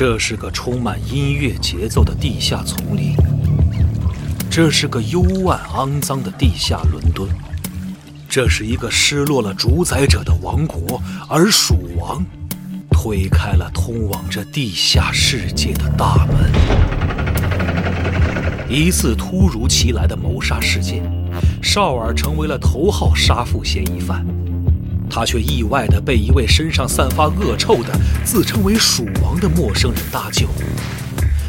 这是个充满音乐节奏的地下丛林，这是个幽暗肮脏的地下伦敦，这是一个失落了主宰者的王国，而蜀王推开了通往这地下世界的大门。一次突如其来的谋杀事件，绍尔成为了头号杀父嫌疑犯。他却意外地被一位身上散发恶臭的、自称为鼠王的陌生人搭救。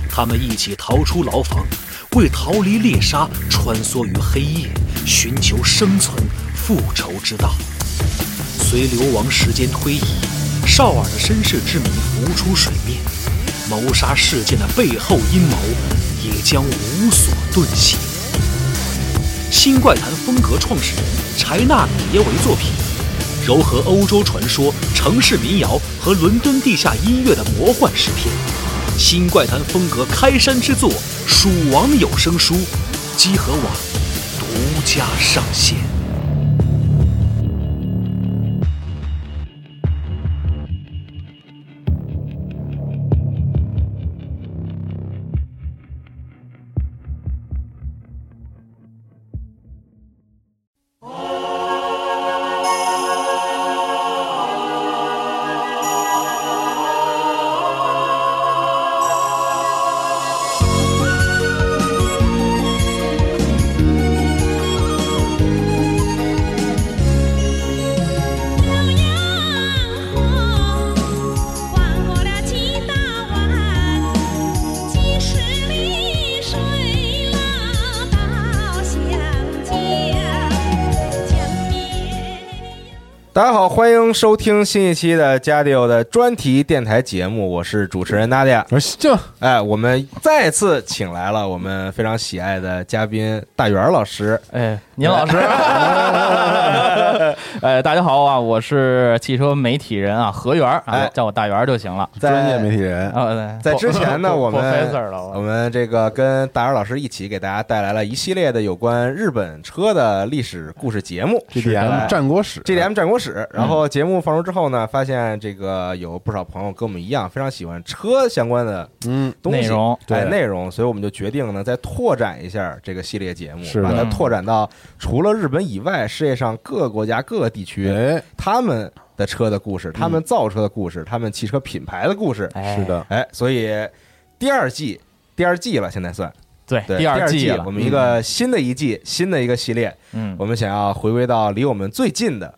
他们一起逃出牢房，为逃离猎杀，穿梭于黑夜，寻求生存、复仇之道。随流亡时间推移，绍尔的身世之谜浮出水面，谋杀事件的背后阴谋也将无所遁形。新怪谈风格创始人柴纳米耶为作品。糅合欧洲传说、城市民谣和伦敦地下音乐的魔幻诗篇，新怪谈风格开山之作《蜀王有声书》，积禾网独家上线。大家好，欢迎收听新一期的加迪欧的专题电台节目，我是主持人娜迪亚。我说就哎，我们再次请来了我们非常喜爱的嘉宾大元老师。哎，您老师，哎，大家好啊，我是汽车媒体人啊，何源啊哎，叫我大源就行了。专业媒体人，啊，对在之前呢，我们，我们这个跟大源老师一起给大家带来了一系列的有关日本车的历史故事节目。GDM 战国史 GDM 战国史，嗯然后节目放出之后呢，发现这个有不少朋友跟我们一样，非常喜欢车相关的嗯，东西内容对哎内容，所以我们就决定呢，再拓展一下这个系列节目，把它拓展到除了日本以外，世界上各个国家各个地区哎，他们的车的故事，他们造车的故事，他们汽车品牌的故事。哎，是，的，哎，所以第二季第二季了，现在算。对，对第二季了，我们一个新的一季，新的一个系列，嗯，我们想要回归到离我们最近的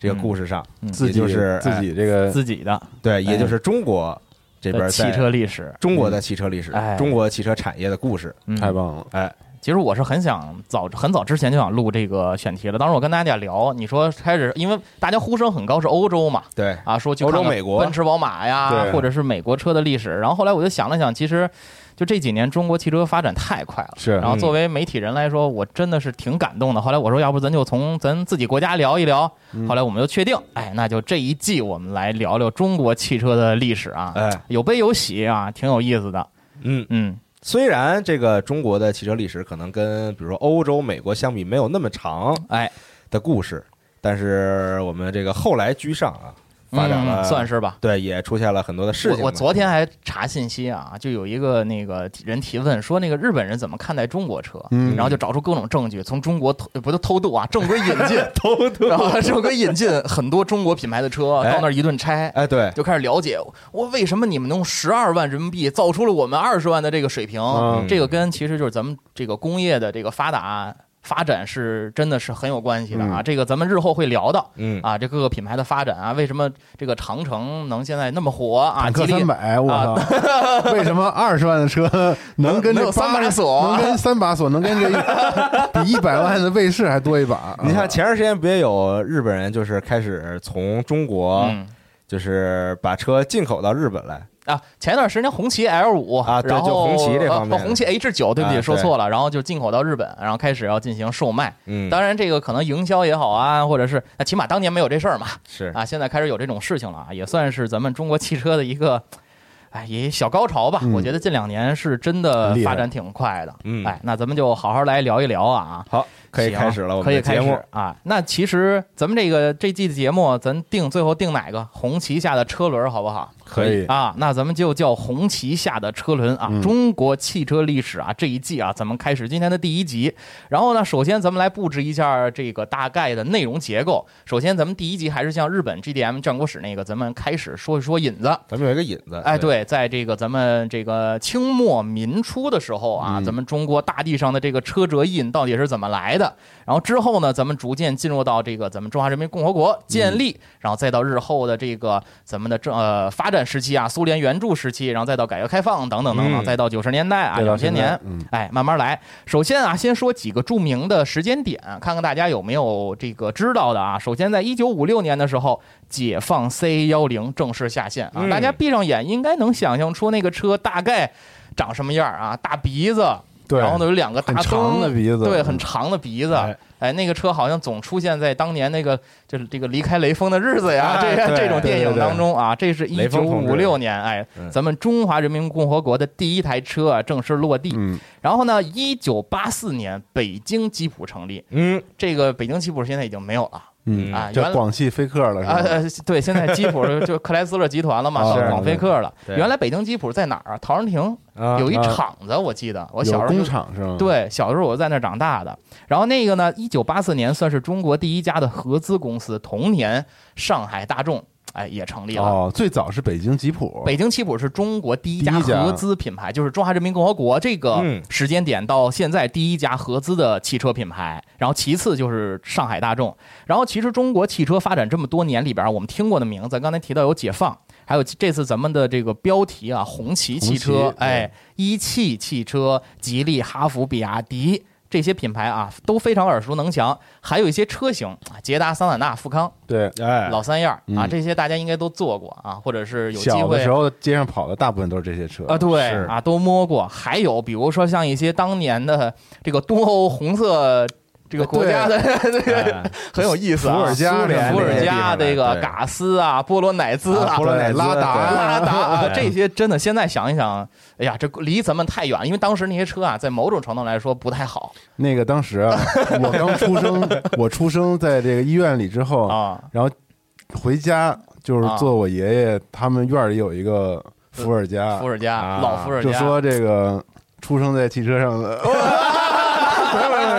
这个故事上，嗯自己也就是自己这个自己的。对，也就是中国这边的汽车历史。中国的汽车历史，哎。中国汽车产业的故事。嗯。太棒了，哎，其实我是很想早很早之前就想录这个选题了。当时我跟大家聊，你说开始，因为大家呼声很高是欧洲嘛，对，啊，说去欧洲美国奔驰、宝马呀，或者是美国车的历史。然后后来我就想了想，其实就这几年中国汽车发展太快了。是然后作为媒体人来说，我真的是挺感动的。后来我说，要不咱就从咱自己国家聊一聊。嗯后来我们就确定，哎，那就这一季我们来聊聊中国汽车的历史啊，哎，有悲有喜啊，挺有意思的。嗯，嗯，虽然这个中国的汽车历史可能跟比如说欧洲、美国相比没有那么长哎，的故事，但是我们这个后来居上啊，发展了，嗯算是吧。对，也出现了很多的事情。我我昨天还查信息啊，就有一个那个人提问说，那个日本人怎么看待中国车？嗯然后就找出各种证据，从中国偷不是偷渡啊，正规引进，偷渡，然后正规引进很多中国品牌的车 哎到那儿一顿拆。哎，对，就开始了解我为什么你们能用十二万人民币造出了我们二十万的这个水平，嗯这个跟其实就是咱们这个工业的这个发达发展是真的是很有关系的啊。这个咱们日后会聊到嗯，啊，这各个品牌的发展啊，为什么这个长城能现在那么火啊？坦克吉利三百，我操！为什么二十万的车能跟这三把锁能跟三把锁，能跟这一 比一百万的卫士还多一把？你看前段时间不也有日本人就是开始从中国嗯就是把车进口到日本来，啊，前一段时间红旗 L 五啊对然后就红旗这方面呃红旗 H 九，对不起，说错了，然后就进口到日本，然后开始要进行售卖。嗯，当然，这个可能营销也好啊，或者是那起码当年没有这事儿嘛，是。啊，现在开始有这种事情了啊，也算是咱们中国汽车的一个。哎，也小高潮吧，嗯。我觉得近两年是真的发展挺快的。嗯。哎，那咱们就好好来聊一聊啊。好，可以开始了我们可以开的节目始啊。那其实咱们这个这季的节目，咱定最后定哪个？红旗下的车轮好不好？可以啊，那咱们就叫红旗下的车轮啊，嗯中国汽车历史啊这一季啊，咱们开始今天的第一集。然后呢，首先咱们来布置一下这个大概的内容结构。首先，咱们第一集还是像日本 GDM 战国史那个，咱们开始说一说引子。咱们有一个引子，哎，，对，在这个咱们这个清末民初的时候啊，嗯咱们中国大地上的这个车辙印到底是怎么来的？然后之后呢，咱们逐渐进入到这个咱们中华人民共和国建立，然后再到日后的这个咱们的这呃发展时期啊，苏联援助时期，然后再到改革开放等等等等，嗯再到九十年代啊，两千年，嗯。哎，慢慢来。首先啊，先说几个著名的时间点，看看大家有没有这个知道的啊。首先，在一九五六年的时候，解放 CA 幺零正式下线啊，嗯大家闭上眼应该能想象出那个车大概长什么样啊，大鼻子，对，然后呢有两个大长的。鼻子，对，很长的鼻子，哎。哎，那个车好像总出现在当年那个就是这个离开雷锋的日子呀，哎这这种电影当中啊，这是一九五六年，哎嗯，咱们中华人民共和国的第一台车啊正式落地，嗯，然后呢，一九八四年北京吉普成立，嗯，这个北京吉普现在已经没有了嗯啊，原来。广汽菲克了，是啊吧？呃，对，现在吉普就克莱斯勒集团了嘛，哦 叫广菲克了。原来北京吉普在哪儿啊？陶然亭啊有一啊厂子，我记得我小时候工厂是吗？，对，小时候我在那儿长大的。然后那个呢，一九八四年算是中国第一家的合资公司，同年上海大众哎也成立了。哦，最早是北京吉普，北京吉普是中国第一家合资品牌，就是中华人民共和国这个嗯时间点到现在第一家合资的汽车品牌。然后其次就是上海大众。然后其实中国汽车发展这么多年里边，我们听过的名字，刚才提到有解放，还有这次咱们的这个标题啊，红旗汽车哎，一汽汽车、吉利、哈弗、比亚迪。这些品牌啊都非常耳熟能详，还有一些车型啊，捷达、桑塔纳、富康、对，哎，老三样啊，嗯。这些大家应该都坐过啊，或者是有机会的会时候街上跑的大部分都是这些车。啊，对啊，都摸过。还有比如说像一些当年的这个东欧红色这个国家的这个哎很有意思啊，伏尔加伏尔加这个嘎斯啊、波罗乃兹啊啊波。罗乃兹拉达拉达啊，这些真的现在想一想，哎呀，这离咱们太远，因为当时那些车啊，在某种程度来说不太好那个当时啊，我刚出生，我出生在这个医院里之后，啊。然后回家就是啊坐我爷爷他们院里有一个伏尔加伏，尔加啊老伏尔加，就说这个出生在汽车上的，没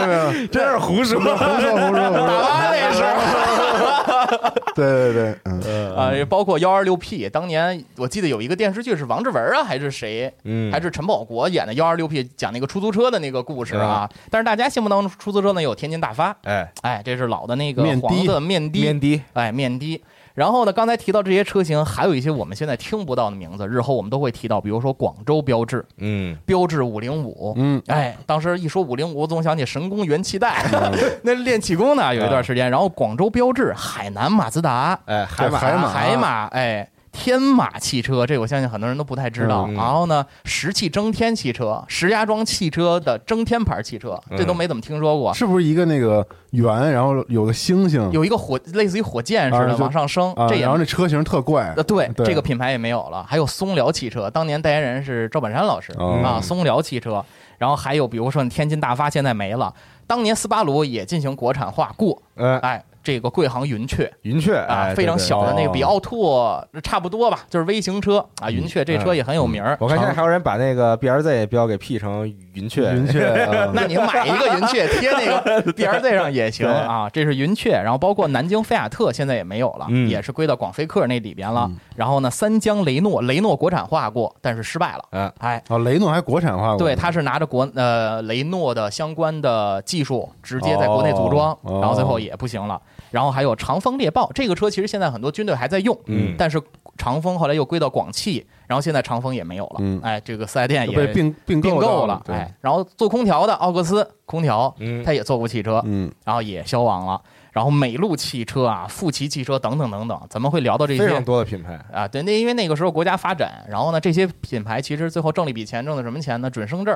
有没有没有没有，真是胡说，胡说。胡说那是。对对对，嗯，啊，也包括幺二六 P，当年我记得有一个电视剧是王志文啊，还是谁，嗯，还是陈宝国演的幺二六 P，讲那个出租车的那个故事啊。但是大家心目当中出租车呢有天津大发，哎，哎，这是老的那个面的。黄色面的，面的，哎，面的。然后呢，刚才提到这些车型，还有一些我们现在听不到的名字，日后我们都会提到，比如说广州标志，嗯，标志五零五，嗯，哎，当时一说五零五，我总想起神功元气带，那练气功呢，有一段时间。然后广州标志、海南马自达、哎，海马，海马。海马，哎。天马汽车，这我相信很多人都不太知道。嗯。然后呢，石器蒸天汽车、石家庄汽车的蒸天牌汽车，这都没怎么听说过。是不是一个那个圆，然后有个星星？有一个火，类似于火箭似的啊往上升，啊，这也然后这车型特怪。呃，对，对。这个品牌也没有了。还有松辽汽车，当年代言人是赵本山老师、哦。啊，松辽汽车。然后还有比如说天津大发现在没了，当年斯巴鲁也进行国产化过，呃，哎，这个贵行云雀。云雀啊，哎非常小的那个，哦比奥拓差不多吧，就是微型车啊。云雀这车也很有名儿。我看现在还有人把那个 BRZ 标给 P 成云雀，云雀，啊 那你买一个云雀贴那个 BRZ 上也行啊，这是云雀，然后包括南京菲亚特现在也没有了，嗯也是归到广菲克那里边了嗯。然后呢，三江雷诺，雷诺国产化过，但是失败了。嗯，哎，哦，雷诺还国产化过，对，他是拿着国呃雷诺的相关的技术，直接在国内组装，哦然后最后也不行了。然后还有长风猎豹这个车，其实现在很多军队还在用，嗯但是长风后来又归到广汽，然后现在长风也没有了，嗯哎，这个四 S 店也被并并并购了，对哎，然后做空调的奥克斯空调，嗯它也做过汽车，嗯，然后也消亡了。然后美路汽车啊、富奇汽车等等等等，咱们会聊到这些非常些多的品牌，啊。对，那因为那个时候国家发展，然后呢，这些品牌其实最后挣了一笔钱，挣的什么钱呢？准生证。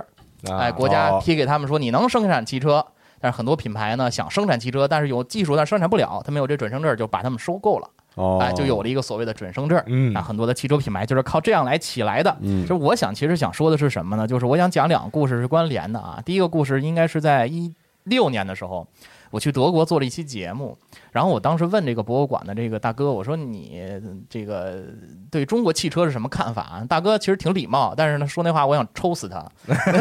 啊哎，国家哦批给他们说你能生产汽车，但是很多品牌呢想生产汽车，但是有技术但生产不了，他没有这准生证，就把他们收购了，哦，哎，就有了一个所谓的准生证。嗯啊，很多的汽车品牌就是靠这样来起来的。嗯就是我想，其实想说的是什么呢？就是我想讲两个故事是关联的啊。第一个故事应该是在一六年的时候，我去德国做了一期节目，然后我当时问这个博物馆的这个大哥，我说你这个对中国汽车是什么看法？大哥其实挺礼貌，但是呢说那话我想抽死他。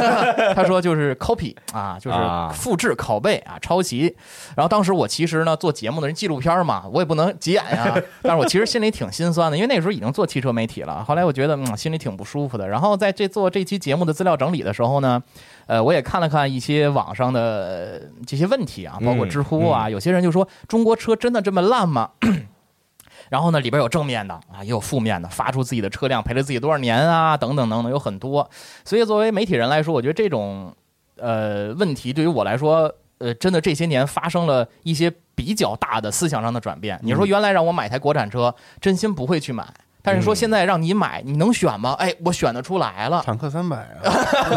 他说就是 copy 啊，就是啊复制、拷贝啊、抄袭。然后当时我其实呢做节目的人纪录片嘛，我也不能急眼呀，但是我其实心里挺心酸的，因为那时候已经做汽车媒体了。后来我觉得嗯心里挺不舒服的。然后在这做这期节目的资料整理的时候呢，呃，我也看了看一些网上的呃这些问题啊，包括嗯知乎啊，有些人就说中国车真的这么烂吗？然后呢，里边有正面的啊，也有负面的，发出自己的车辆陪了自己多少年啊，等等等等，有很多。所以作为媒体人来说，我觉得这种呃问题对于我来说，呃，真的这些年发生了一些比较大的思想上的转变。你说原来让我买台国产车，真心不会去买。但是说现在让你买，你能选吗？哎，我选得出来了。坦克三百啊，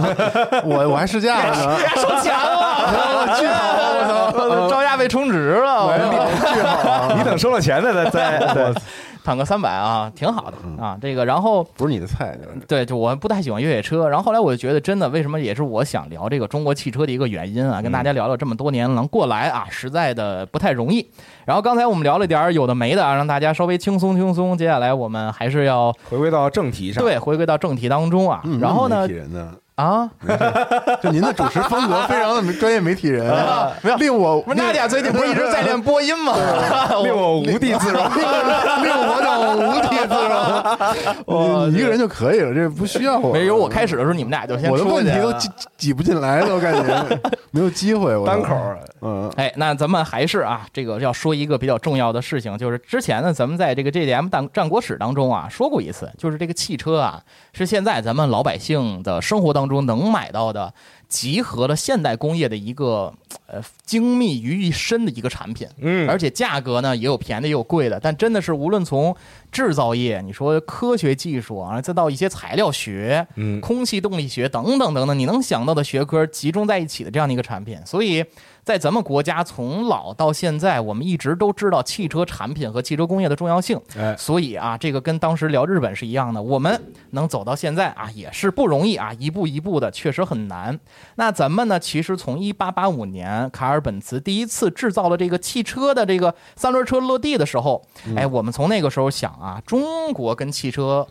我我还试驾了呢，收钱了，巨好，我操！招价 被充值了。我说！你等收了钱再再再 对，坦克三百啊，挺好的啊。这个，然后不是你的菜，就是对，就我不太喜欢越野车。然后后来我就觉得，真的，为什么也是我想聊这个中国汽车的一个原因啊？跟大家聊聊这么多年能过来啊，实在的不太容易。然后刚才我们聊了点儿有的没的啊，让大家稍微轻松轻松。接下来我们还是要回归到正题上。对回归到正题当中啊。嗯然后呢人呢？啊，就您的主持风格非常的专业媒体人，没有令我不是娜姐最近不是一直在练播音吗？令我无地自容。令我让无地自容。你一个人就可以了，这不需要我。没有我开始的时候，你们俩就先我的问题都挤挤不进来了，我感觉没有机会。我单口嗯，哎，那咱们还是啊，这个要说一个比较重要的事情，就是之前呢，咱们在这个 JDM 战战国史当中啊说过一次，就是这个汽车啊，是现在咱们老百姓的生活当中能买到的，集合了现代工业的一个呃精密于一身的一个产品。嗯，而且价格呢也有便宜的也有贵的，但真的是无论从制造业，你说科学技术啊，再到一些材料学、嗯空气动力学等等等等，你能想到的学科集中在一起的这样的一个产品，所以在咱们国家从老到现在，我们一直都知道汽车产品和汽车工业的重要性。哎，所以啊，这个跟当时聊日本是一样的，我们能走到现在啊，也是不容易啊，一步一步的，确实很难。那咱们呢，其实从一八八五年卡尔本茨第一次制造了这个汽车的这个三轮车落地的时候，哎，我们从那个时候想啊，中国跟汽车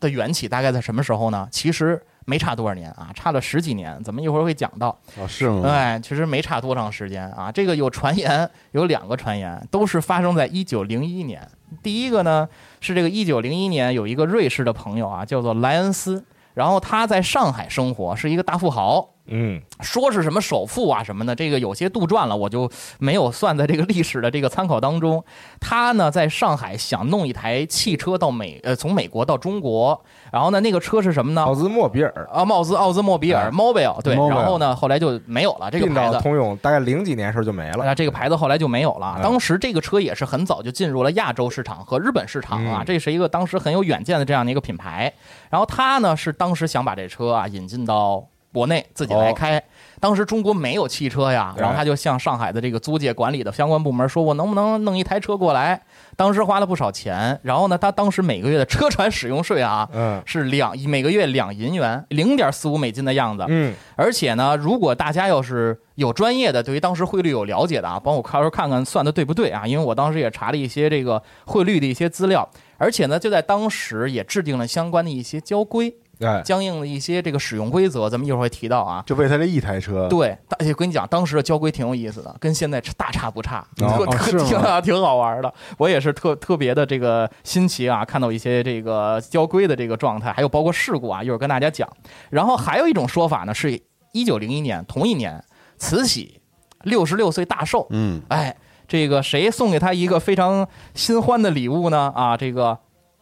的缘起大概在什么时候呢？其实没差多少年啊，差了十几年，咱们一会儿会讲到。哦，是吗？哎，其实没差多长时间啊。这个有传言，有两个传言，都是发生在一九零一年。第一个呢是这个一九零一年有一个瑞士的朋友啊，叫做莱恩斯，然后他在上海生活，是一个大富豪。嗯说是什么首富啊什么的，这个有些杜撰了，我就没有算在这个历史的这个参考当中。他呢在上海想弄一台汽车到美呃从美国到中国，然后呢那个车是什么呢奥？兹莫比尔啊，奥兹奥兹莫比尔哎 Mobile 对然后呢后来就没有了这个牌子。到通用，大概零几年时候就没了。啊，这个牌子后来就没有了。嗯当时这个车也是很早就进入了亚洲市场和日本市场啊，嗯这是一个当时很有远见的这样的一个品牌。然后他呢是当时想把这车啊引进到国内自己来开。当时中国没有汽车呀，然后他就向上海的这个租界管理的相关部门说：“我能不能弄一台车过来？”当时花了不少钱。然后呢，他当时每个月的车船使用税啊嗯是两每个月两银元，零点四五美金的样子。嗯而且呢，如果大家要是有专业的，对于当时汇率有了解的啊，帮我到时候看看算的对不对啊？因为我当时也查了一些这个汇率的一些资料，而且呢，就在当时也制定了相关的一些交规，哎相应的一些这个使用规则，咱们一会儿会提到啊。就为他这一台车，对，而且跟你讲，当时的交规挺有意思的，跟现在大 差不差，挺挺好玩的。我也是特特别的这个新奇啊，看到一些这个交规的这个状态，还有包括事故啊，一会儿跟大家讲。然后还有一种说法呢，是一九零一年同一年，慈禧六十六岁大寿，嗯，哎，这个谁送给他一个非常新欢的礼物呢？啊，这个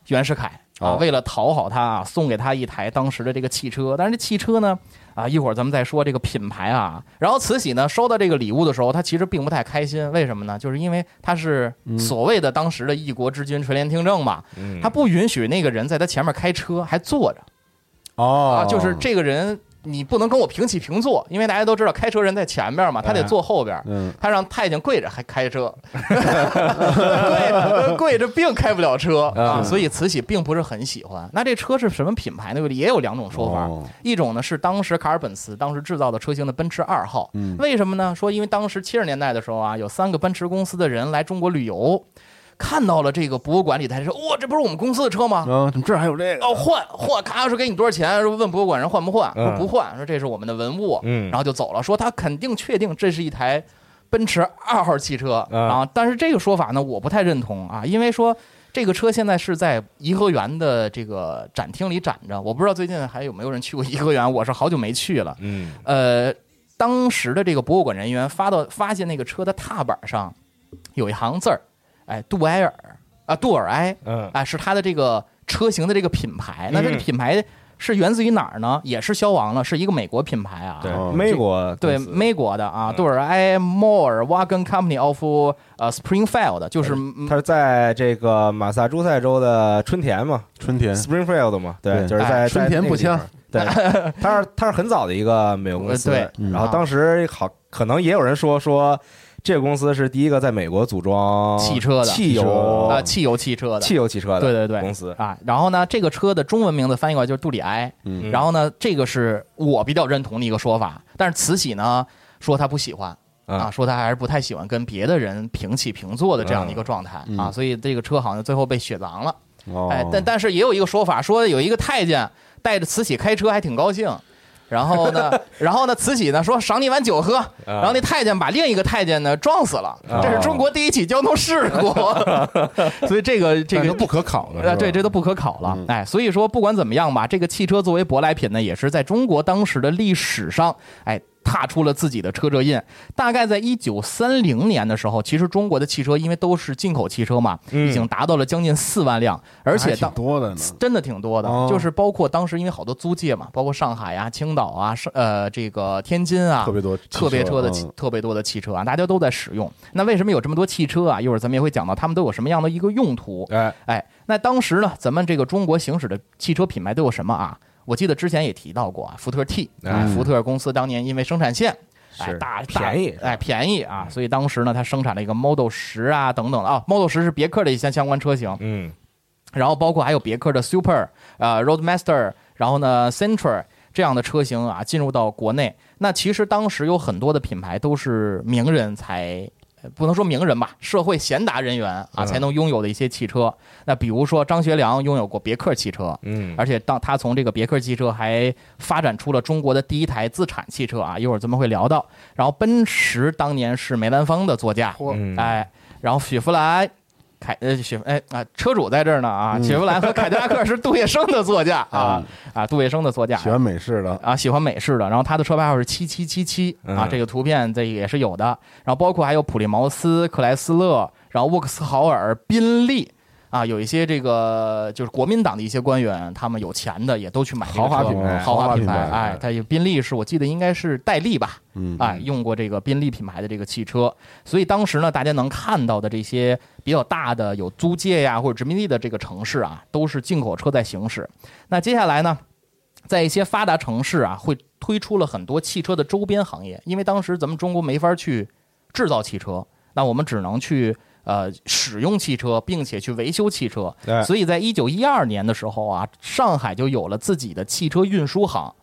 袁世凯啊，哦为了讨好他啊，送给他一台当时的这个汽车。但是这汽车呢，啊，一会儿咱们再说这个品牌啊。然后慈禧呢收到这个礼物的时候，她其实并不太开心，为什么呢？就是因为她是所谓的当时的一国之君垂帘听政嘛，嗯，她不允许那个人在她前面开车还坐着哦啊，就是这个人。你不能跟我平起平坐，因为大家都知道开车人在前边嘛，他得坐后边。嗯，他让太监跪着还开车，跪跪着并开不了车啊，嗯所以慈禧并不是很喜欢。那这车是什么品牌呢？也有两种说法，哦一种呢是当时卡尔本茨当时制造的车型的奔驰二号，嗯为什么呢？说因为当时七十年代的时候啊，有三个奔驰公司的人来中国旅游，看到了这个博物馆里台车，哇，这不是我们公司的车吗？啊，怎么这儿还有这个？哦，换换，咔说给你多少钱？说问博物馆人换不换？说嗯不换，说这是我们的文物，嗯然后就走了。说他肯定确定这是一台奔驰二号汽车嗯啊，但是这个说法呢，我不太认同啊，因为说这个车现在是在颐和园的这个展厅里展着，我不知道最近还有没有人去过颐和园，我是好久没去了。嗯呃，当时的这个博物馆人员发到发现那个车的踏板上有一行字儿，哎，杜埃尔啊，杜尔埃，嗯啊，是它的这个车型的这个品牌。那这个嗯品牌是源自于哪儿呢？也是消亡了，是一个美国品牌啊。对哦，美国对，美国的啊，嗯杜尔埃 Moore Wagon Company of 呃 Springfield，就是它是在这个马萨诸塞州的春田嘛春田，Springfield 嘛，对，就是在哎春田步枪，对，它是它是很早的一个美国公司，呃对嗯然后当时好可能也有人说说这个公司是第一个在美国组装汽车的汽油哦啊汽油汽车的。汽油汽车的对对对公司，啊，然后呢，这个车的中文名字翻译过来就是杜里埃，嗯然后呢，这个是我比较认同的一个说法，但是慈禧呢说她不喜欢，啊，啊，说他还是不太喜欢跟别的人平起平坐的这样的一个状态、嗯啊，所以这个车好像最后被雪藏了。哦哎，但但是也有一个说法，说有一个太监带着慈禧开车还挺高兴。然后呢，然后呢，慈禧呢说赏你碗酒喝，啊。然后那太监把另一个太监呢撞死了，啊。这是中国第一起交通事故，所以这个这个不可考的，呃，对，这都不可考了。嗯。哎，所以说不管怎么样吧，这个汽车作为舶来品呢，也是在中国当时的历史上，哎，踏出了自己的车辙印。大概在一九三零年的时候，其实中国的汽车因为都是进口汽车嘛，嗯已经达到了将近四万辆，而且挺当。多的呢。真的挺多的，哦就是包括当时因为好多租界嘛，包括上海啊、青岛啊、上呃这个天津啊，特别多特别车的嗯特别多的汽车啊，大家都在使用。那为什么有这么多汽车啊？一会儿咱们也会讲到他们都有什么样的一个用途。哎，哎，那当时呢，咱们这个中国行驶的汽车品牌都有什么啊？我记得之前也提到过啊，福特 T，福特公司当年因为生产线。哎，是大便宜大哎，便宜啊！所以当时呢，它生产了一个 Model 十啊，等等的啊，Model 十是别克的一些相关车型，嗯然后包括还有别克的 Super、呃 Roadmaster，然后呢，Central 这样的车型啊进入到国内。那其实当时有很多的品牌都是名人才。呃不能说名人吧，社会贤达人员啊嗯才能拥有的一些汽车。那比如说张学良拥有过别克汽车，嗯，而且当他从这个别克汽车还发展出了中国的第一台自产汽车啊，一会儿咱们会聊到。然后奔驰当年是梅兰芳的座驾，嗯哎，然后雪佛兰。凯呃雪哎啊车主在这儿呢啊，嗯雪佛兰和凯迪拉克是杜月笙的座驾 啊啊杜月笙的座驾，喜欢美式的，啊，喜欢美式的，然后他的车牌号是七七七七啊，嗯这个图片这也是有的，然后包括还有普利茅斯、克莱斯勒，然后沃克斯豪尔、宾利啊，有一些这个就是国民党的一些官员，他们有钱的也都去买豪华品牌豪华品牌哎，它有宾利是我记得应该是戴利吧，嗯，哎，用过这个宾利品牌的这个汽车，所以当时呢，大家能看到的这些比较大的有租界呀或者殖民地的这个城市啊，都是进口车在行驶。那接下来呢，在一些发达城市啊，会推出了很多汽车的周边行业，因为当时咱们中国没法去制造汽车，那我们只能去。呃，使用汽车，并且去维修汽车，对所以在一九一二年的时候啊，上海就有了自己的汽车运输行，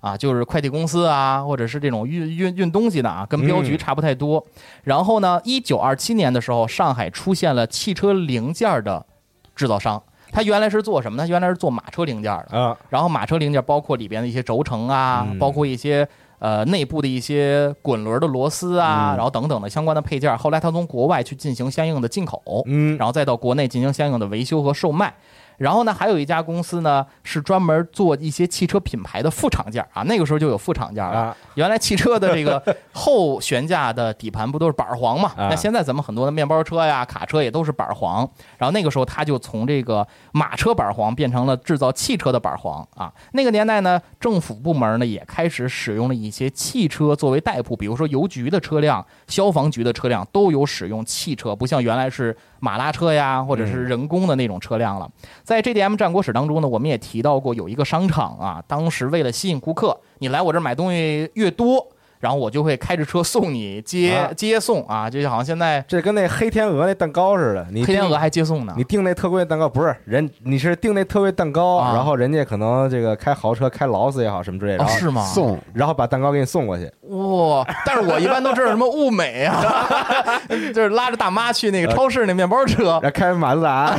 啊，就是快递公司啊，或者是这种运运运东西的啊，跟镖局嗯差不太多。然后呢，一九二七年的时候，上海出现了汽车零件的制造商。他原来是做什么呢？原来是做马车零件的。啊，然后马车零件包括里边的一些轴承啊，嗯包括一些呃内部的一些滚轮的螺丝啊，嗯然后等等的相关的配件。后来他从国外去进行相应的进口，嗯然后再到国内进行相应的维修和售卖。然后呢，还有一家公司呢，是专门做一些汽车品牌的副厂件啊。那个时候就有副厂件了。啊，原来汽车的这个后悬架的底盘不都是板黄嘛？啊那现在咱们很多的面包车呀、卡车也都是板黄。然后那个时候他就从这个马车板黄变成了制造汽车的板黄啊。那个年代呢，政府部门呢也开始使用了一些汽车作为代步，比如说邮局的车辆、消防局的车辆都有使用汽车，不像原来是马拉车呀，或者是人工的那种车辆了。在 JDM 战国史当中呢，我们也提到过有一个商场啊，当时为了吸引顾客，你来我这儿买东西越多。然后我就会开着车送你接、啊接送啊，就好像现在这跟那黑天鹅那蛋糕似的，你黑天鹅还接送呢你。订那特贵蛋糕不是人，你是订那特贵蛋糕，啊然后人家可能这个开豪车开劳斯也好什么之类的，是吗？送然后把蛋糕给你送过去，哇！但是我一般都知道什么物美啊，就是拉着大妈去那个超市那面包车，然后开马自达，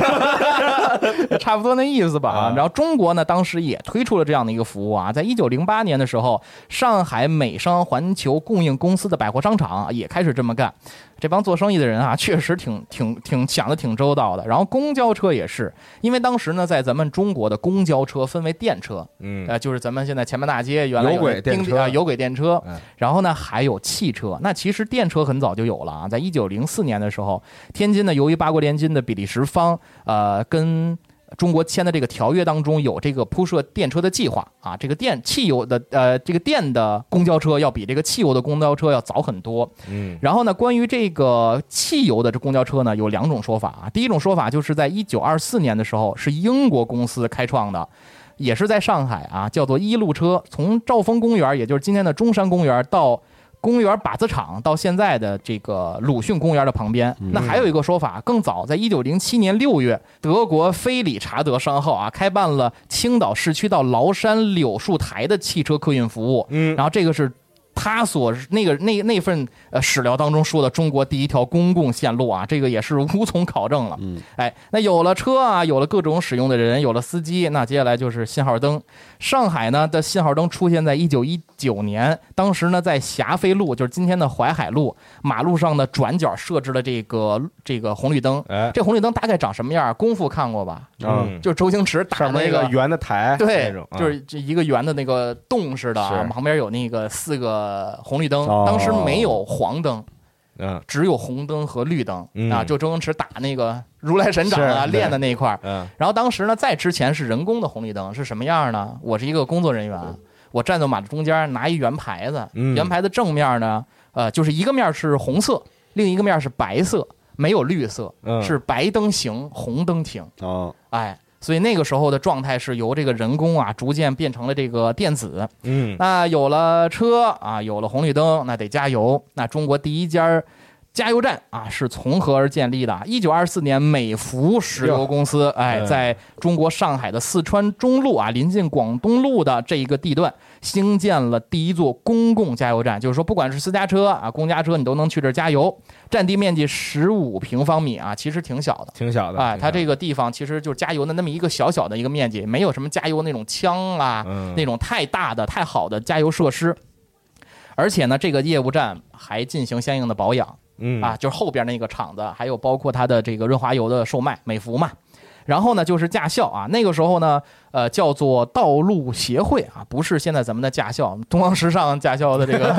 差不多那意思吧。啊然后中国呢，当时也推出了这样的一个服务啊，在一九零八年的时候，上海美商环球供应公司的百货商场也开始这么干。这帮做生意的人啊，确实挺挺挺想的挺周到的。然后公交车也是，因为当时呢，在咱们中国的公交车分为电车，嗯呃，就是咱们现在前门大街原来有有轨电车有轨电车嗯，然后呢还有汽车。那其实电车很早就有了啊，在一九零四年的时候，天津呢由于八国联军的比利时方呃跟中国签的这个条约当中有这个铺设电车的计划啊，这个电汽油的呃这个电的公交车要比这个汽油的公交车要早很多。嗯然后呢，关于这个汽油的这公交车呢，有两种说法啊。第一种说法就是在一九二四年的时候，是英国公司开创的，也是在上海啊，叫做一路车，从兆丰公园，也就是今天的中山公园到。公园靶子场到现在的这个鲁迅公园的旁边，那还有一个说法更早，在一九零七年六月，德国菲理查德商号啊开办了青岛市区到崂山柳树台的汽车客运服务，嗯。然后这个是他所那个那那份呃史料当中说的中国第一条公共线路啊，这个也是无从考证了。嗯，哎，那有了车啊，有了各种使用的人，有了司机，那接下来就是信号灯。上海呢的信号灯出现在一九一九年，当时呢在霞飞路，就是今天的淮海路马路上的转角设置了这个这个红绿灯。哎这红绿灯大概长什么样？功夫看过吧？嗯，就是周星驰打那个圆的台对就是这一个圆的那个洞似的啊，旁边有那个四个红绿灯，哦。当时没有黄灯，嗯。只有红灯和绿灯嗯。啊，就周星驰打那个如来神掌啊练的那一块儿。嗯。然后当时呢，在之前是人工的红绿灯，是什么样呢？我是一个工作人员，我站在马路中间拿一圆牌子，嗯。圆牌子正面呢，呃，就是一个面是红色，另一个面是白色，没有绿色，嗯。是白灯行，红灯停。哦，哎，所以那个时候的状态是由这个人工啊，逐渐变成了这个电子。嗯那有了车啊，有了红绿灯，那得加油。那中国第一家加油站啊，是从何而建立的？一九二四年，美孚石油公司，哎，嗯在中国上海的四川中路啊，临近广东路的这一个地段，兴建了第一座公共加油站。就是说，不管是私家车啊、公家车，你都能去这儿加油。占地面积十五平方米啊，其实挺小的。挺小的，哎，它这个地方其实就是加油的那么一个小小的一个面积，没有什么加油那种枪啊，嗯那种太大的、太好的加油设施。而且呢，这个业务站还进行相应的保养嗯啊，就是后边那个厂子，还有包括它的这个润滑油的售卖，美孚嘛。然后呢，就是驾校啊，那个时候呢，呃，叫做道路协会啊，不是现在咱们的驾校，东方时尚驾校的这个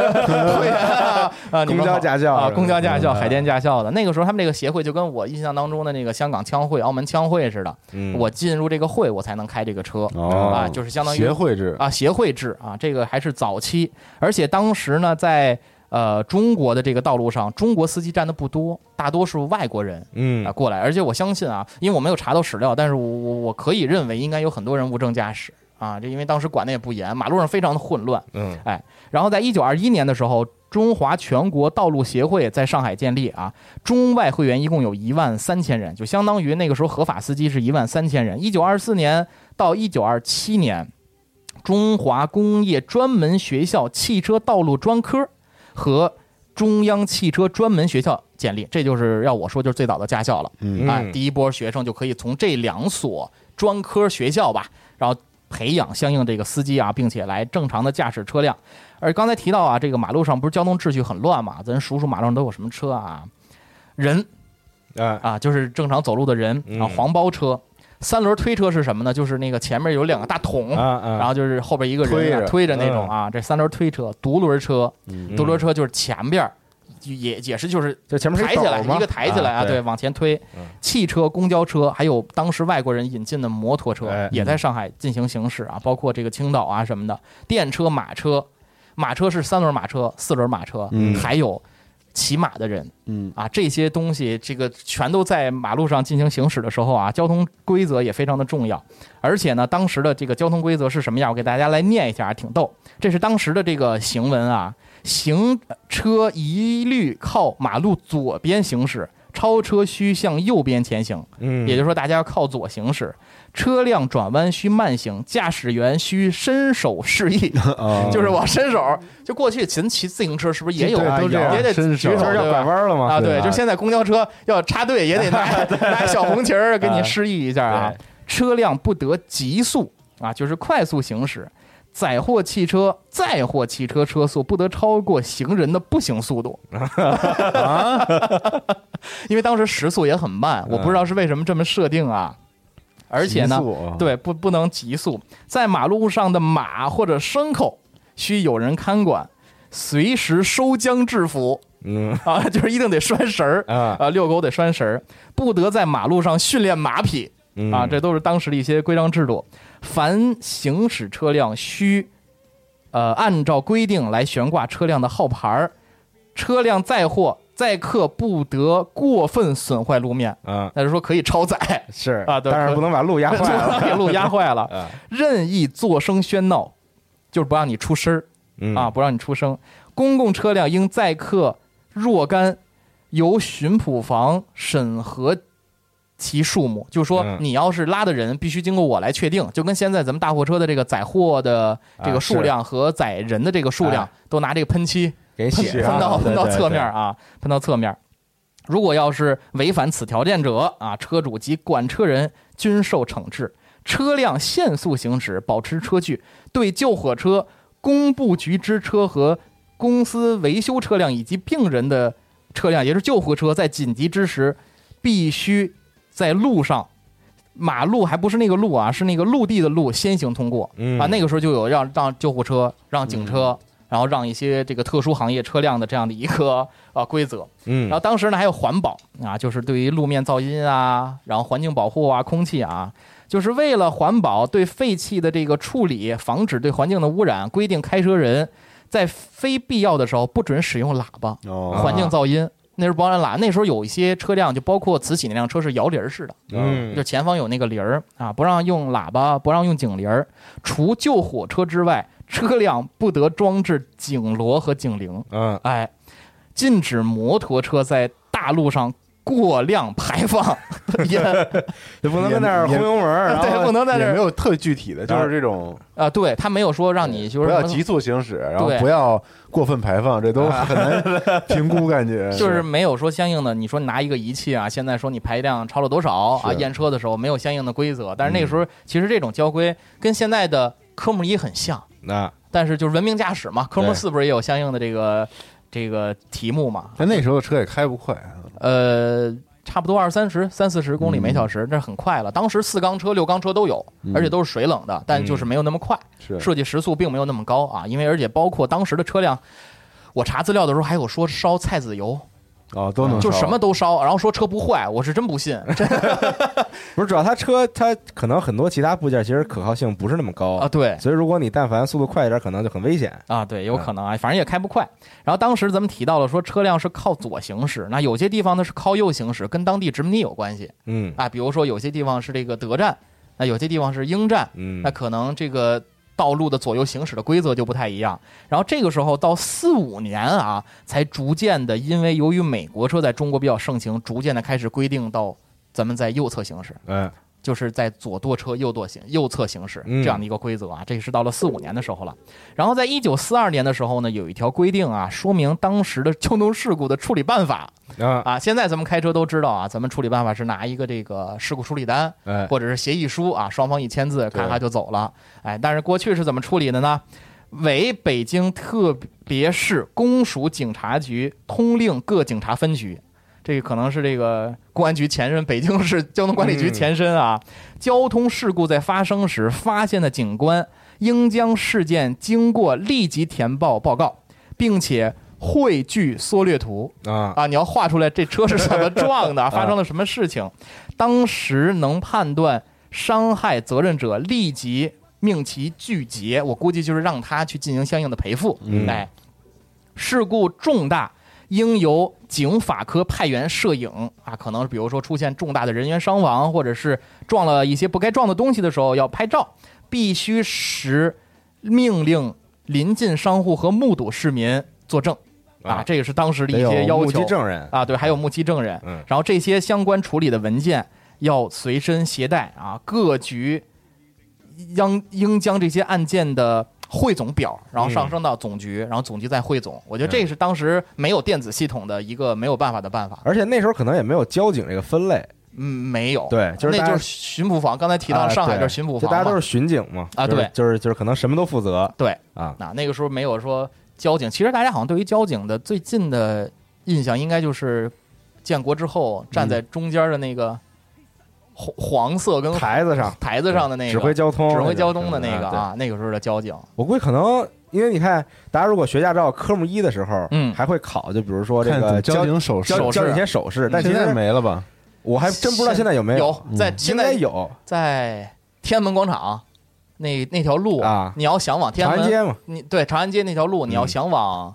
公交驾校啊公交驾校、嗯海淀驾校的。那个时候，他们这个协会就跟我印象当中的那个香港枪会、澳门枪会似的，嗯我进入这个会，我才能开这个车。哦啊，就是相当于协会制啊，协会制啊，这个还是早期，而且当时呢，在呃中国的这个道路上，中国司机占的不多，大多数外国人嗯啊过来，而且我相信啊，因为我没有查到史料，但是我我我可以认为应该有很多人无证驾驶啊，这因为当时管的也不严，马路上非常的混乱。嗯哎然后在一九二一年的时候，中华全国道路协会在上海建立啊，中外会员一共有一万三千人，就相当于那个时候合法司机是一万三千人。一九二四年到一九二七年，中华工业专门学校汽车道路专科和中央汽车专门学校建立，这就是要我说就是最早的驾校了。嗯哎，第一波学生就可以从这两所专科学校吧，然后培养相应这个司机啊，并且来正常的驾驶车辆。而刚才提到啊，这个马路上不是交通秩序很乱嘛？咱数数马路上都有什么车啊？人啊啊，就是正常走路的人嗯啊，黄包车。三轮推车是什么呢？就是那个前面有两个大桶，啊啊，然后就是后边一个人啊推着那种啊，这三轮推车。独轮车，嗯独轮车就是前边儿也也是就是就前面抬起来一个抬起来啊，对对，，往前推嗯。汽车、公交车，还有当时外国人引进的摩托车哎，也在上海进行行驶啊，包括这个青岛啊什么的。电车、马车，马车是三轮马车、四轮马车嗯，还有骑马的人嗯啊，这些东西这个全都在马路上进行行驶的时候啊，交通规则也非常的重要。而且呢，当时的这个交通规则是什么样？我给大家来念一下，挺逗。这是当时的这个行文啊，行车一律靠马路左边行驶，超车需向右边前行。嗯，也就是说，大家要靠左行驶，车辆转弯需慢行，驾驶员需伸手示意，啊，就是我伸手。就过去咱骑自行车是不是也有 都这样也得伸手举手要？拐弯了吗？啊，对，对就现在公交车要插队也得 拿拿小红旗儿给你示意一下啊。车辆不得急速啊，就是快速行驶。载货汽车、载货汽车车速不得超过行人的步行速度。啊，因为当时时速也很慢，我不知道是为什么这么设定啊。而且呢对，不不能急速，在马路上的马或者牲口需有人看管，随时收缰制服。嗯。啊，就是一定得拴绳儿啊。啊，遛狗得拴绳儿，不得在马路上训练马匹。嗯。啊，这都是当时的一些规章制度。凡行驶车辆需呃按照规定来悬挂车辆的号牌儿，车辆载货载客不得过分损坏路面，嗯那就说可以超载。是啊但是不能把路压坏了。给路压坏了，啊。任意作声喧闹，就是不让你出声儿。嗯。啊，不让你出声。公共车辆应载客若干，由巡捕房审核其数目。就是说嗯，你要是拉的人，必须经过我来确定，就跟现在咱们大货车的这个载货的这个啊数量和载人的这个数量哎，都拿这个喷漆给喷写上喷到喷到侧面啊，喷到侧面。如果要是违反此条件者啊，车主及管车人均受惩治。车辆限速行驶，保持车距，对救火车、工部局之车和公司维修车辆以及病人的车辆，也就是救护车，在紧急之时，必须在路上，马路还不是那个路啊，是那个陆地的路，先行通过。嗯啊，那个时候就有让让救护车、让警车，然后让一些这个特殊行业车辆的这样的一个 呃规则。嗯然后当时呢还有环保啊，就是对于路面噪音啊，然后环境保护啊、空气啊，就是为了环保，对废气的这个处理，防止对环境的污染，规定开车人在非必要的时候不准使用喇叭，哦，环境噪音。那时候不让喇，那时候有一些车辆，就包括慈禧那辆车是摇铃儿式的，嗯就前方有那个铃儿啊，不让用喇叭，不让用警铃儿。除救火车之外，车辆不得装置警锣和警铃。嗯哎，禁止摩托车在大路上过量排放 也 也不能在那儿也轰油门儿，然对，后不能在那儿也没有特具体的，就是这种啊，对他没有说让你就是不要急速行驶，然后不要过分排放，这都很难 评估，感觉就是没有说相应的，你说拿一个仪器啊，现在说你排量超了多少啊，验车的时候没有相应的规则，但是那个时嗯候其实这种交规跟现在的科目一很像，那但是就是文明驾驶嘛，科目四不是也有相应的这个这个题目嘛？但那时候车也开不快，呃，差不多二三十、三四十公里每小嗯时，这很快了。当时四缸车、六缸车都有，而且都是水冷的，但就是没有那么快，设计时速并没有那么高啊。因为而且包括当时的车辆，我查资料的时候还有说烧菜籽油，哦，都能烧就什么都烧，然后说车不坏，我是真不信 不是主要它车它可能很多其他部件其实可靠性不是那么高啊。，对所以如果你但凡速度快一点，可能就很危险。啊，对，有可能啊，反正也开不快。然后当时咱们提到了说车辆是靠左行驶，那有些地方呢是靠右行驶，跟当地殖民地有关系嗯啊。比如说有些地方是这个德站，那有些地方是英站，嗯那可能这个道路的左右行驶的规则就不太一样。然后这个时候到四五年啊，才逐渐的，因为由于美国车在中国比较盛行，逐渐的开始规定到咱们在右侧行驶，嗯就是在左舵车右舵行右侧行驶嗯这样的一个规则啊。这是到了四五年的时候了。然后在一九四二年的时候呢，有一条规定啊，说明当时的交通事故的处理办法啊啊。现在咱们开车都知道啊，咱们处理办法是拿一个这个事故处理单。哎或者是协议书啊，双方一签字，咔咔就走了。哎，但是过去是怎么处理的呢？为北京特别市公署警察局通令各警察分局，这个可能是这个公安局前身，北京市交通管理局前身啊。交通事故在发生时发现的警官，应将事件经过立即填报报告，并且绘具缩略图。啊啊，你要画出来这车是怎么 撞的，发生了什么事情，当时能判断伤害责任者，立即命其拒结。我估计就是让他去进行相应的赔付。嗯哎，事故重大，应由警法科派员摄影啊，可能比如说出现重大的人员伤亡，或者是撞了一些不该撞的东西的时候要拍照，必须实命令临近商户和目睹市民作证。啊啊，这个是当时的一些要求。目击求证人，啊，对，还有目击证人，嗯。然后这些相关处理的文件要随身携带啊，各局应应将这些案件的汇总表，然后上升到总局，然后总局再汇总。我觉得这是当时没有电子系统的一个没有办法的办法。而且那时候可能也没有交警这个分类，嗯，没有，对就是那就是巡捕房。刚才提到啊上海对就是巡捕房大家都是巡警嘛，啊对就是就是可能什么都负责对啊，那那个时候没有说交警。其实大家好像对于交警的最近的印象，应该就是建国之后站在中间的那个黄黄色跟台子上。台子上的那个指挥交通，指挥交通的那个啊，那个时候的交警。我估计可能，因为你看，大家如果学驾照科目一的时候，嗯。还会考，就比如说这个交警手势交手势。交警一些手势，但现在没了吧？我还真不知道现在有没有。有在应该现在有。在天安门广场那那条路啊。你要想往天安门，长安街嘛，你对长安街那条路，你要嗯。想往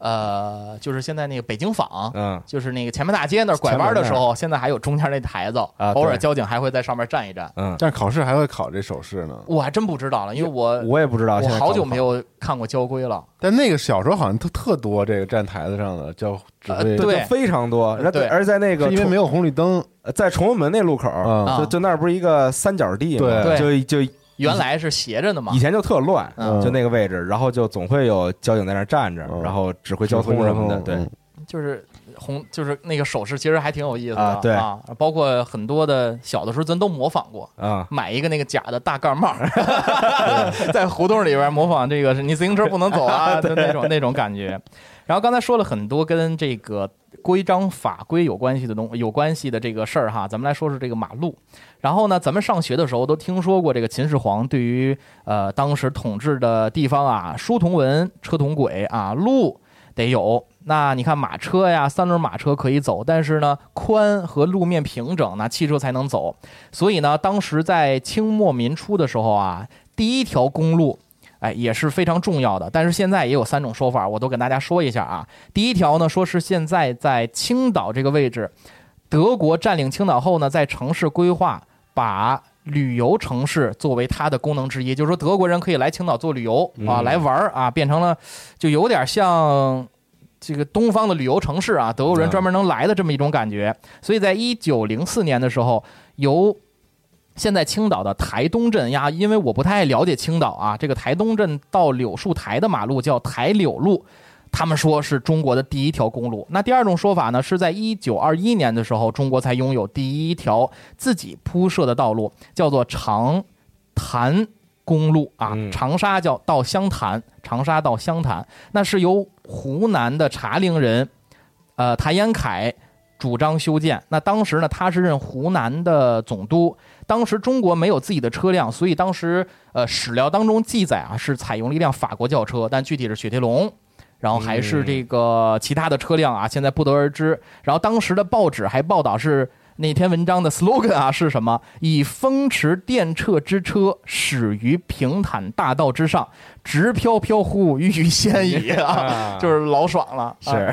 呃，就是现在那个北京坊。嗯就是那个前门大街那儿拐弯的时候，现在还有中间那台子，啊偶尔交警还会在上面站一站。嗯，但是考试还会考这手势呢。我还真不知道了，因为我我也不知道，我现在好久没有看过交规了。但那个小时候好像特特多这个站台子上的叫指挥，呃对非常多，然后对而在那个因为没有红绿灯呃在崇文门那路口，啊。就就那儿不是一个三角地嘛，对就就原来是斜着的嘛以，前就特乱，嗯就那个位置，然后就总会有交警在那儿站着，嗯然后指挥交通什么的，对，嗯就是红，就是那个手势，其实还挺有意思的啊对啊。包括很多的小的时候，咱都模仿过，啊，买一个那个假的大盖帽，在胡同里边模仿这个是你自行车不能走啊，就那种那种感觉。然后刚才说了很多跟这个规章法规有关系的东有关系的这个事儿哈，咱们来说说这个马路。然后呢，咱们上学的时候都听说过这个秦始皇对于呃当时统治的地方啊，书同文，车同轨啊，路得有。那你看马车呀，三轮马车可以走，但是呢，宽和路面平整，那汽车才能走。所以呢，当时在清末民初的时候啊，第一条公路，哎，也是非常重要的。但是现在也有三种说法，我都跟大家说一下啊。第一条呢，说是现在在青岛这个位置，德国占领青岛后呢，在城市规划把旅游城市作为它的功能之一，就是说德国人可以来青岛做旅游啊，嗯来玩儿啊，变成了就有点像。这个东方的旅游城市啊，德国人专门能来的这么一种感觉，所以在一九零四年的时候，由现在青岛的台东镇呀，因为我不太了解青岛啊，这个台东镇到柳树台的马路叫台柳路，他们说是中国的第一条公路。那第二种说法呢，是在一九二一年的时候，中国才拥有第一条自己铺设的道路，叫做长潭公路啊，嗯长沙叫到湘潭，长沙到湘潭，那是由湖南的茶陵人，呃，谭延闿主张修建。那当时呢，他是任湖南的总督。当时中国没有自己的车辆，所以当时呃史料当中记载啊，是采用了一辆法国轿车，但具体是雪铁龙。然后还是这个其他的车辆啊，现在不得而知。然后当时的报纸还报道是那篇文章的 slogan 啊是什么？以风驰电掣之车始于平坦大道之上，直飘飘乎欲仙矣 啊！就是老爽了，是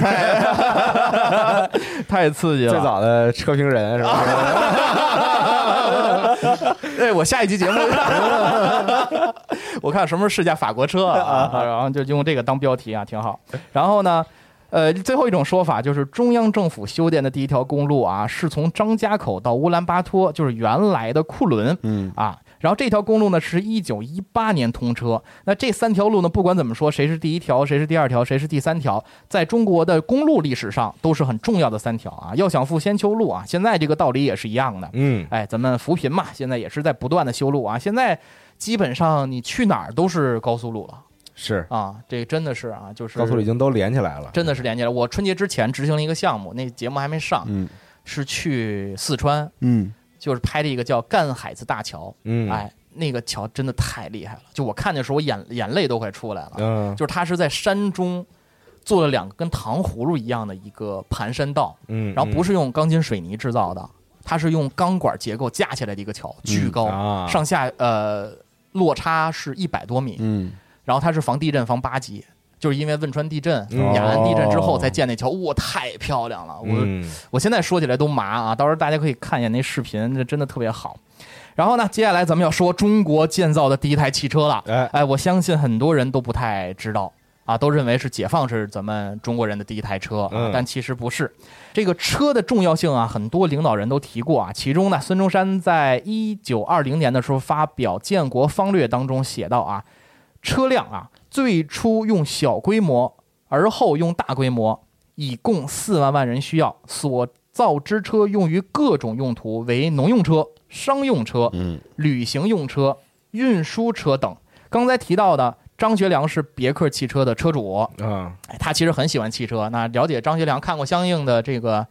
太刺激了。最早的车评人是吧？哎，我下一期节目，我看什么时候试驾法国车啊，然后就用这个当标题啊，挺好。然后呢，呃，最后一种说法就是中央政府修建的第一条公路啊，是从张家口到乌兰巴托，就是原来的库伦嗯啊。然后这条公路呢是一九一八年通车。那这三条路呢，不管怎么说，谁是第一条，谁是第二条，谁是第三条，在中国的公路历史上都是很重要的三条啊。要想富先修路啊，现在这个道理也是一样的。嗯，哎，咱们扶贫嘛，现在也是在不断的修路啊。现在基本上你去哪儿都是高速路了是啊，这真的是啊，就是高速已经都连起来了，真的是连起来。我春节之前执行了一个项目，那节目还没上，嗯是去四川，嗯就是拍的一个叫干海子大桥。嗯，哎，那个桥真的太厉害了，就我看的时候，我眼眼泪都快出来了。嗯就是它是在山中做了两个跟糖葫芦一样的一个盘山道，嗯，然后不是是用钢筋水泥制造的，它是用钢管结构架起来的一个桥，巨高，啊，上下呃落差是一百多米，嗯然后它是防地震、防八级，就是因为汶川地震、嗯雅安地震之后才建那桥，哇，太漂亮了！我、嗯我现在说起来都麻啊，到时候大家可以看一眼那视频，这真的特别好。然后呢，接下来咱们要说中国建造的第一台汽车了。哎哎，我相信很多人都不太知道啊，都认为是解放是咱们中国人的第一台车啊嗯，但其实不是。这个车的重要性啊，很多领导人都提过啊。其中呢，孙中山在一九二零年的时候发表《建国方略》当中写到啊，车辆啊，最初用小规模，而后用大规模，以供四万万人需要。所造之车用于各种用途，为农用车、商用车、嗯，旅行用车、运输车等。刚才提到的张学良是别克汽车的车主，啊，哎，他其实很喜欢汽车。那了解张学良，看过相应的这个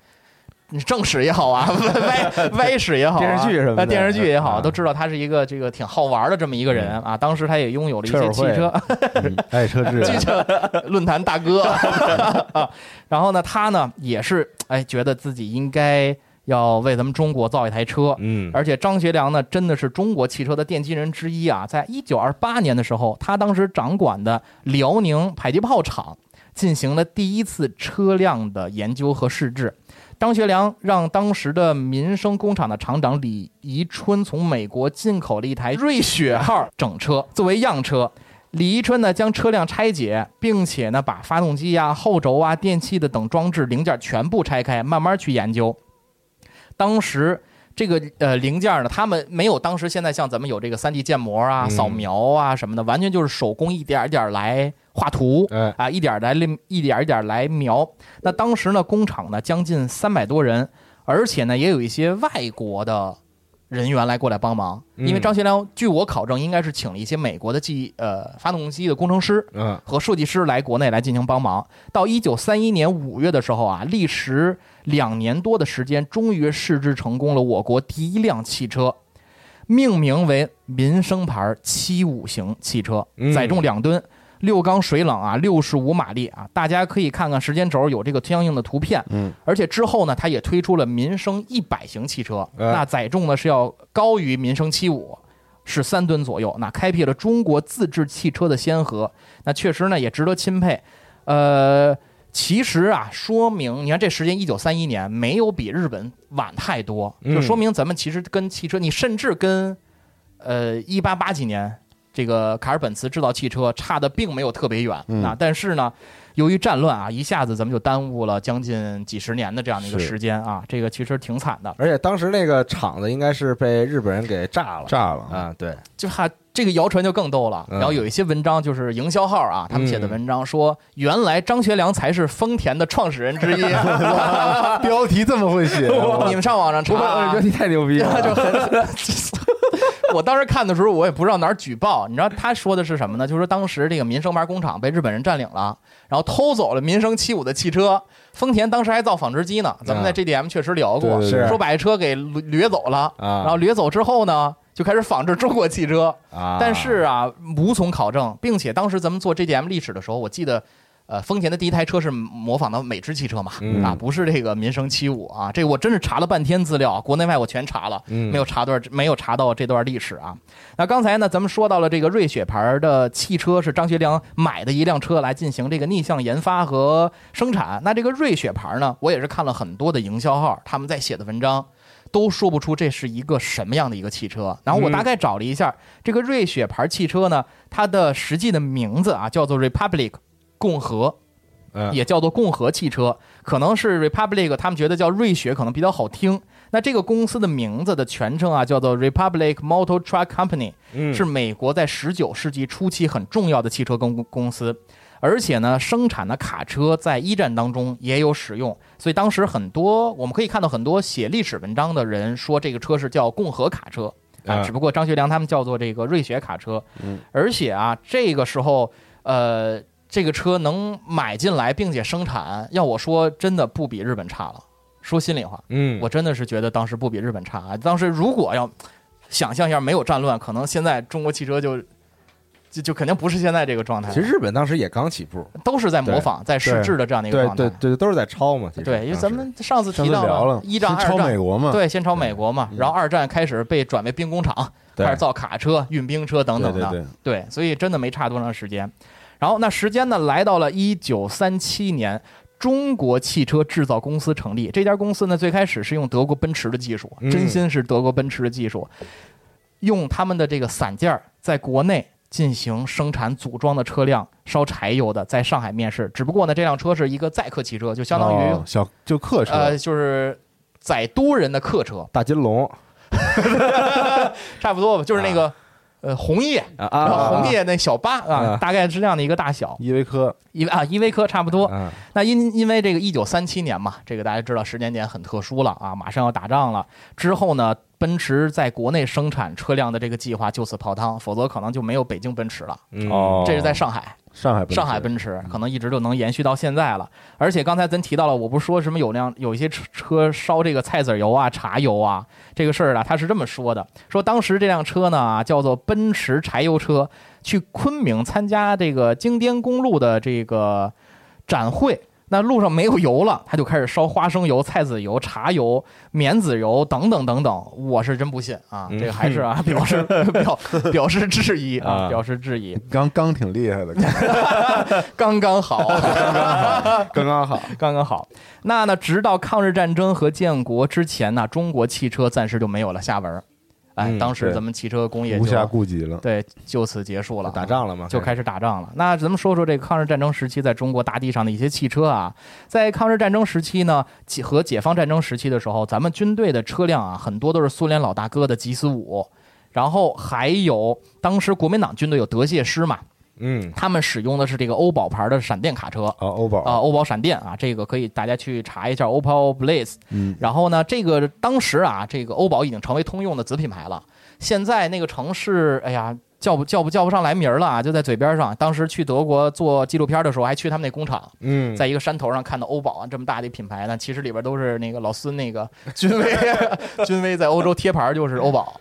正史也好啊，歪歪史也好、啊，电视剧什么的呃电视剧也好，啊都知道他是一个这个挺好玩的这么一个人啊。当时他也拥有了一些汽车，嗯爱车之人，论坛大哥 啊。然后呢，他呢也是哎，觉得自己应该要为咱们中国造一台车。嗯而且张学良呢，真的是中国汽车的奠基人之一啊！在一九二八年的时候，他当时掌管的辽宁迫击炮厂进行了第一次车辆的研究和试制。张学良让当时的民生工厂的厂长李宜春从美国进口了一台瑞雪号整车作为样车。李宜春呢将车辆拆解，并且呢把发动机呀、后轴啊、电器的等装置零件全部拆开，慢慢去研究。当时这个呃零件呢，他们没有当时现在像咱们有这个 3D 建模啊、嗯扫描啊什么的，完全就是手工一点一点来画图。哎啊，一点儿来一点儿一点儿来描。那当时呢，工厂呢将近三百多人，而且呢也有一些外国的人员来过来帮忙。因为嗯张学良，据我考证，应该是请了一些美国的技呃发动机的工程师嗯和设计师来国内来进行帮忙。到一九三一年五月的时候啊，历时两年多的时间，终于试制成功了我国第一辆汽车。命名为民生牌七五型汽车，嗯载重两吨，六缸水冷啊，六十五马力啊，大家可以看看时间轴有这个相应的图片。嗯，而且之后呢，它也推出了民生一百型汽车，哎那载重呢是要高于民生七五。是三吨左右，那开辟了中国自制汽车的先河，那确实呢也值得钦佩。呃，其实啊，说明你看这时间一九三一年，没有比日本晚太多，嗯就说明咱们其实跟汽车，你甚至跟呃一八八几年这个卡尔本茨制造汽车差的并没有特别远、嗯啊。但是呢，由于战乱啊，一下子咱们就耽误了将近几十年的这样的一个时间啊，这个其实挺惨的。而且当时那个厂子应该是被日本人给炸了，炸了，啊，对，就哈这个谣传就更逗了。嗯然后有一些文章就是营销号啊，他们写的文章说，原来张学良才是丰田的创始人之一。标题这么会写，你们上网上查我啊，觉得你太牛逼了，就很。我当时看的时候，我也不知道哪儿举报。你知道他说的是什么呢？就是说当时这个民生牌工厂被日本人占领了，然后偷走了民生七五的汽车。丰田当时还造纺织机呢，咱们在啊 GDM 确实聊过，说把这车给掠掠走了，啊然后掠走之后呢，就开始仿制中国汽车。啊，但是啊，无从考证，并且当时咱们做 GDM 历史的时候，我记得。呃，丰田的第一台车是模仿的美制汽车嘛，嗯啊，不是这个民生七五啊，这个我真是查了半天资料，国内外我全查了，嗯没有查段，没有查到这段历史啊。那刚才呢，咱们说到了这个瑞雪牌的汽车是张学良买的一辆车来进行这个逆向研发和生产。那这个瑞雪牌呢，我也是看了很多的营销号，他们在写的文章。都说不出这是一个什么样的一个汽车。然后我大概找了一下，这个瑞雪牌汽车呢，它的实际的名字啊叫做 Republic 共和，嗯。也叫做共和汽车，可能是 Republic，他们觉得叫瑞雪可能比较好听。那这个公司的名字的全称啊，叫做 Republic Motor Truck Company，嗯。是美国在十九世纪初期很重要的汽车公公司，而且呢，生产的卡车在一战当中也有使用，所以当时很多我们可以看到很多写历史文章的人说这个车是叫共和卡车。啊，啊只不过张学良他们叫做这个瑞雪卡车，嗯，而且啊，这个时候呃。这个车能买进来并且生产，要我说，真的不比日本差了。说心里话，嗯，我真的是觉得当时不比日本差。啊。当时如果要想象一下没有战乱，可能现在中国汽车就就就肯定不是现在这个状态其，实日本当时也刚起步，都是在模仿、在试制的这样的一个状态。对。对，都是在抄嘛，对，因为咱们上次提到了，一战、二战，美国嘛，对，先抄美国嘛，嗯。然后二战开始被转为兵工厂，开始造卡车、运兵车等等的，对对对，对，所以真的没差多长时间。然后那时间呢，来到了一九三七年。中国汽车制造公司成立，这家公司呢，最开始是用德国奔驰的技术，嗯真心是德国奔驰的技术，用他们的这个散件儿在国内进行生产组装的车辆，烧柴油的，在上海面世。只不过呢，这辆车是一个载客汽车，就相当于、哦小就客车，呃，就是载多人的客车，大金龙 差不多吧，就是那个、呃红叶，啊然后啊，红叶那小巴啊，啊大概是这样的一个大小，依维柯，依啊依维柯差不多。嗯那因因为这个一九三七年嘛，这个大家知道时间点很特殊了啊，马上要打仗了。之后呢，奔驰在国内生产车辆的这个计划就此泡汤，否则可能就没有北京奔驰了。嗯哦这是在上海，上海奔驰上海奔驰可能一直就能延续到现在了。而且刚才咱提到了，我不是说什么有辆有一些车车烧这个菜籽油啊、茶油啊这个事儿啊，他是这么说的：说当时这辆车呢啊叫做奔驰柴油车，去昆明参加这个京滇公路的这个展会。那路上没有油了，他就开始烧花生油、菜籽油、茶油、棉籽油等等等等。我是真不信啊，嗯这个还是啊 表示表表示质疑啊，啊表示质疑。刚刚挺厉害的，刚刚好，刚刚好，刚刚好。那呢，直到抗日战争和建国之前呢，中国汽车暂时就没有了下文儿。哎，嗯当时咱们汽车工业无暇顾及了。对就此结束了，打仗了嘛，就开始打仗了。那咱们说说这个抗日战争时期在中国大地上的一些汽车啊，在抗日战争时期呢，解和解放战争时期的时候，咱们军队的车辆啊，很多都是苏联老大哥的吉斯五，然后还有当时国民党军队有德械师嘛，嗯他们使用的是这个欧宝牌的闪电卡车。啊，欧宝啊，欧宝闪电啊，这个可以大家去查一下 Opel Blaze。嗯，然后呢，这个当时啊，这个欧宝已经成为通用的子品牌了。现在那个城市，哎呀，叫不叫不叫不上来名儿了啊，就在嘴边上。当时去德国做纪录片的时候，还去他们那工厂，嗯，在一个山头上看到欧宝啊这么大的品牌呢，其实里边都是那个老孙那个君威，君威在欧洲贴牌就是欧宝。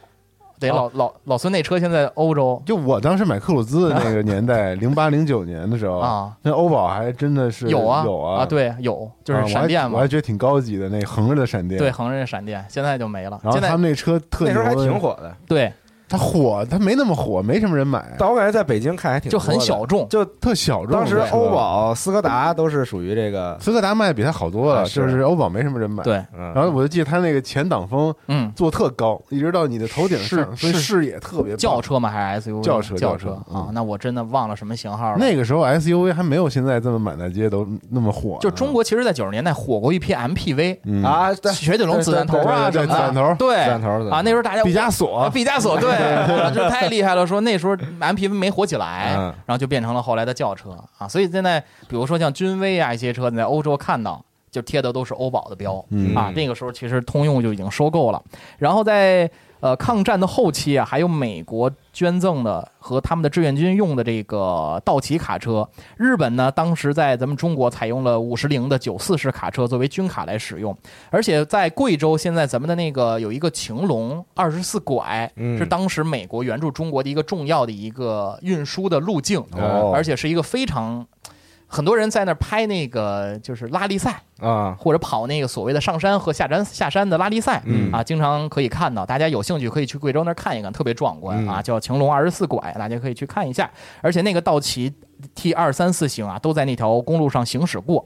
对，老老老孙那车现在欧洲就我当时买克鲁兹的那个年代，零八零九年的时候，啊那欧宝还真的是有啊有啊啊，对，有就是闪电嘛我还，觉得挺高级的，那横着的闪电。对，，横着的闪电，现在就没了。然后他们那车特那时候还挺，火的，对，它火，它没那么火，没什么人买，但我感觉在北京看还挺就很小众。就特小众。当时欧宝、斯柯达都是属于这个，斯柯达卖的比它好多了，啊是就是欧宝没什么人买。，对，嗯，然后我就记得它那个前挡风嗯，做特高，一直到你的头顶上，是是所以视野特别棒轿车吗？还是 SUV？轿车轿轿车嗯？啊那我真的忘了什么型号了。那个时候 SUV 还没有现在这么满大街都那么火呢。就中国其实，在九十年代火过一批 MPV，嗯啊，雪铁龙子弹头啊子弹头对子弹头啊，那时候大家毕加索啊毕加索对，这 太厉害了。说那时候 MPV 没火起来，嗯然后就变成了后来的轿车啊。所以现在比如说像君威啊一些车，你在欧洲看到就贴的都是欧宝的标嗯啊。那个时候其实通用就已经收购了，然后在。呃，抗战的后期啊，还有美国捐赠的和他们的志愿军用的这个道奇卡车，日本呢，当时在咱们中国采用了五十铃的九四式卡车作为军卡来使用，而且在贵州，现在咱们的那个有一个晴隆二十四拐，嗯是当时美国援助中国的一个重要的一个运输的路径，哦而且是一个非常。很多人在那儿拍那个就是拉力赛，啊，或者跑那个所谓的上山和下山下山的拉力赛，嗯啊，经常可以看到。大家有兴趣可以去贵州那儿看一看，特别壮观嗯啊，叫晴隆二十四拐，大家可以去看一下。而且那个道奇 T 二三四型啊，都在那条公路上行驶过。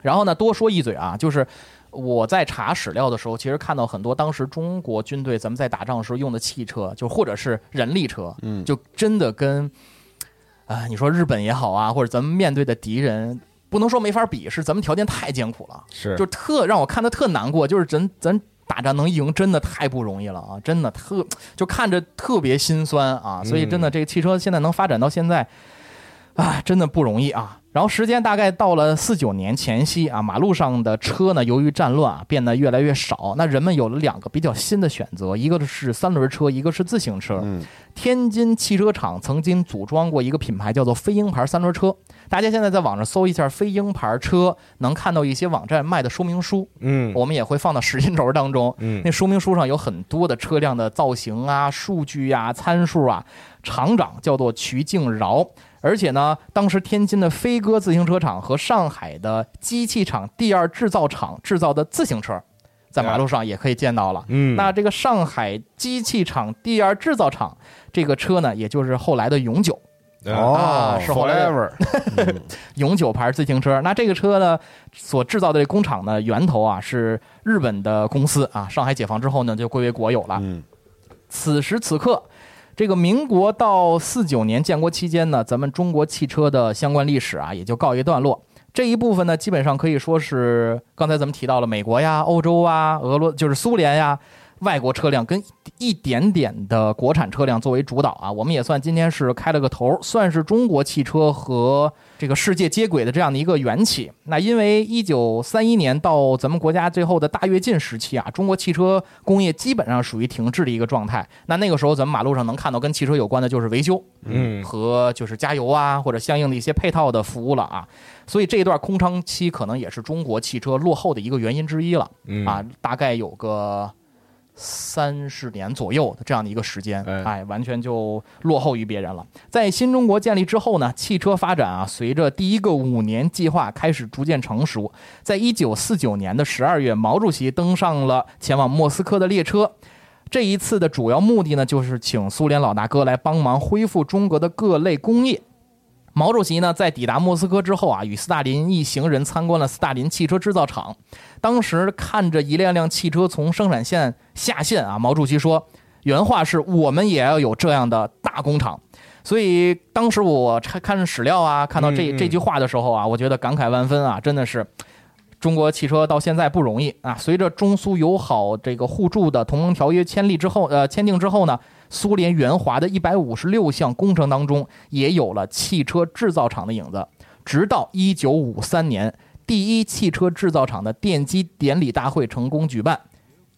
然后呢，多说一嘴啊，就是我在查史料的时候，其实看到很多当时中国军队咱们在打仗的时候用的汽车，就或者是人力车，嗯就真的跟啊、你说日本也好啊，或者咱们面对的敌人，不能说没法比，是咱们条件太艰苦了。是就特让我看的特难过，就是咱咱打仗能赢，真的太不容易了啊！真的特就看着特别心酸啊！所以真的这个汽车现在能发展到现在，啊，真的不容易啊！然后时间大概到了四九年前夕啊，马路上的车呢，由于战乱啊，变得越来越少。那人们有了两个比较新的选择，一个是三轮车，一个是自行车。嗯，天津汽车厂曾经组装过一个品牌叫做飞鹰牌三轮车，大家现在在网上搜一下飞鹰牌车，能看到一些网站卖的说明书，嗯我们也会放到时间轴当中。嗯那说明书上有很多的车辆的造型啊、数据啊、参数啊。厂长叫做瞿敬饶，而且呢，当时天津的飞鸽自行车厂和上海的机器厂第二制造厂制造的自行车，在马路上也可以见到了。嗯，那这个上海机器厂第二制造厂这个车呢，也就是后来的永久啊是，forever，永久牌自行车。那这个车呢，所制造的这工厂呢，源头啊是日本的公司啊。上海解放之后呢，就归为国有了。嗯此时此刻，这个民国到四九年建国期间呢，咱们中国汽车的相关历史啊，也就告一段落。这一部分呢，基本上可以说是刚才咱们提到了美国呀、欧洲啊、俄罗就是苏联呀。外国车辆跟一点点的国产车辆作为主导啊，我们也算今天是开了个头，算是中国汽车和这个世界接轨的这样的一个缘起。那因为一九三一年到咱们国家最后的大跃进时期啊，中国汽车工业基本上属于停滞的一个状态。那那个时候咱们马路上能看到跟汽车有关的就是维修，嗯和就是加油啊或者相应的一些配套的服务了啊。所以这一段空窗期可能也是中国汽车落后的一个原因之一了。嗯啊，大概有个三十年左右的这样的一个时间，哎哎，完全就落后于别人了。在新中国建立之后呢，汽车发展啊，随着第一个五年计划开始逐渐成熟。在一九四九年的十二月，毛主席登上了前往莫斯科的列车。这一次的主要目的呢，就是请苏联老大哥来帮忙恢复中国的各类工业。毛主席呢，在抵达莫斯科之后啊，与斯大林一行人参观了斯大林汽车制造厂。当时看着一辆辆汽车从生产线下线啊，毛主席说，原话是我们也要有这样的大工厂。所以当时我看看史料啊，看到这这句话的时候啊，我觉得感慨万分啊，真的是。中国汽车到现在不容易啊！随着中苏友好这个互助的同盟条约签立之后，呃，签订之后呢，苏联援华的一百五十六项工程当中，也有了汽车制造厂的影子。直到一九五三年，第一汽车制造厂的奠基典礼大会成功举办。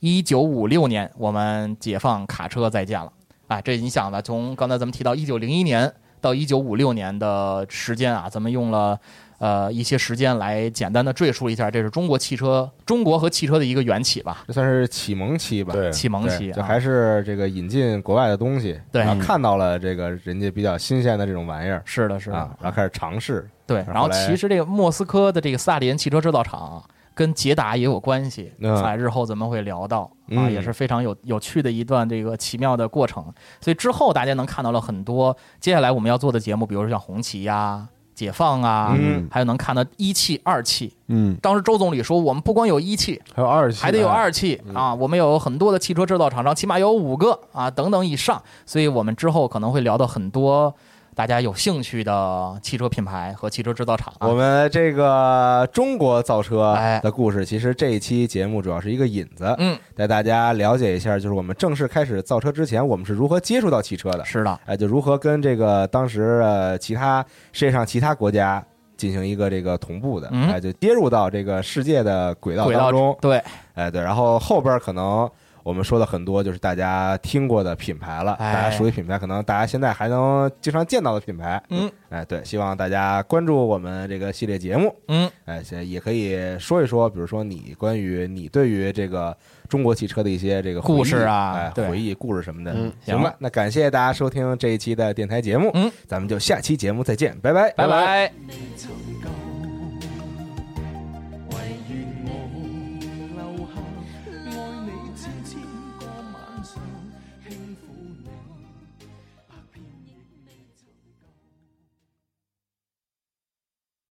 一九五六年，我们解放卡车再见了。啊，这你想了，从刚才咱们提到一九零一年到一九五六年的时间啊，咱们用了呃一些时间来简单的赘述一下，这是中国汽车、中国和汽车的一个缘起吧，这算是启蒙期吧？对启蒙期啊，就还是这个引进国外的东西，对。然后看到了这个人家比较新鲜的这种玩意儿。是的，是的，啊，然后开始尝试，对，然后然后其实这个莫斯科的这个斯大林汽车制造厂跟捷达也有关系，嗯。在日后咱们会聊到啊，嗯。也是非常有有趣的一段这个奇妙的过程。所以之后大家能看到了很多接下来我们要做的节目，比如说像红旗呀、解放啊，嗯还有能看到一汽、二汽。嗯，当时周总理说，我们不光有一汽，还有二汽，还得有二汽啊，我们有很多的汽车制造厂商，起码有五个啊，等等以上。所以我们之后可能会聊到很多大家有兴趣的汽车品牌和汽车制造厂啊。我们这个中国造车哎。的故事，其实这一期节目主要是一个引子，嗯，带大家了解一下，就是我们正式开始造车之前，我们是如何接触到汽车的，是的，哎，就如何跟这个当时呃其他世界上其他国家进行一个这个同步的，嗯。哎，就跌入到这个世界的轨道轨道当中，对，哎，对，然后后边可能我们说的很多就是大家听过的品牌了，哎。大家熟悉品牌，可能大家现在还能经常见到的品牌，嗯，哎，对，希望大家关注我们这个系列节目，嗯，哎，现在也可以说一说，比如说你关于你对于这个中国汽车的一些这个故事啊哎，回忆故事什么的，嗯行吧，那感谢大家收听这一期的电台节目，嗯，咱们就下期节目再见，拜拜，拜拜。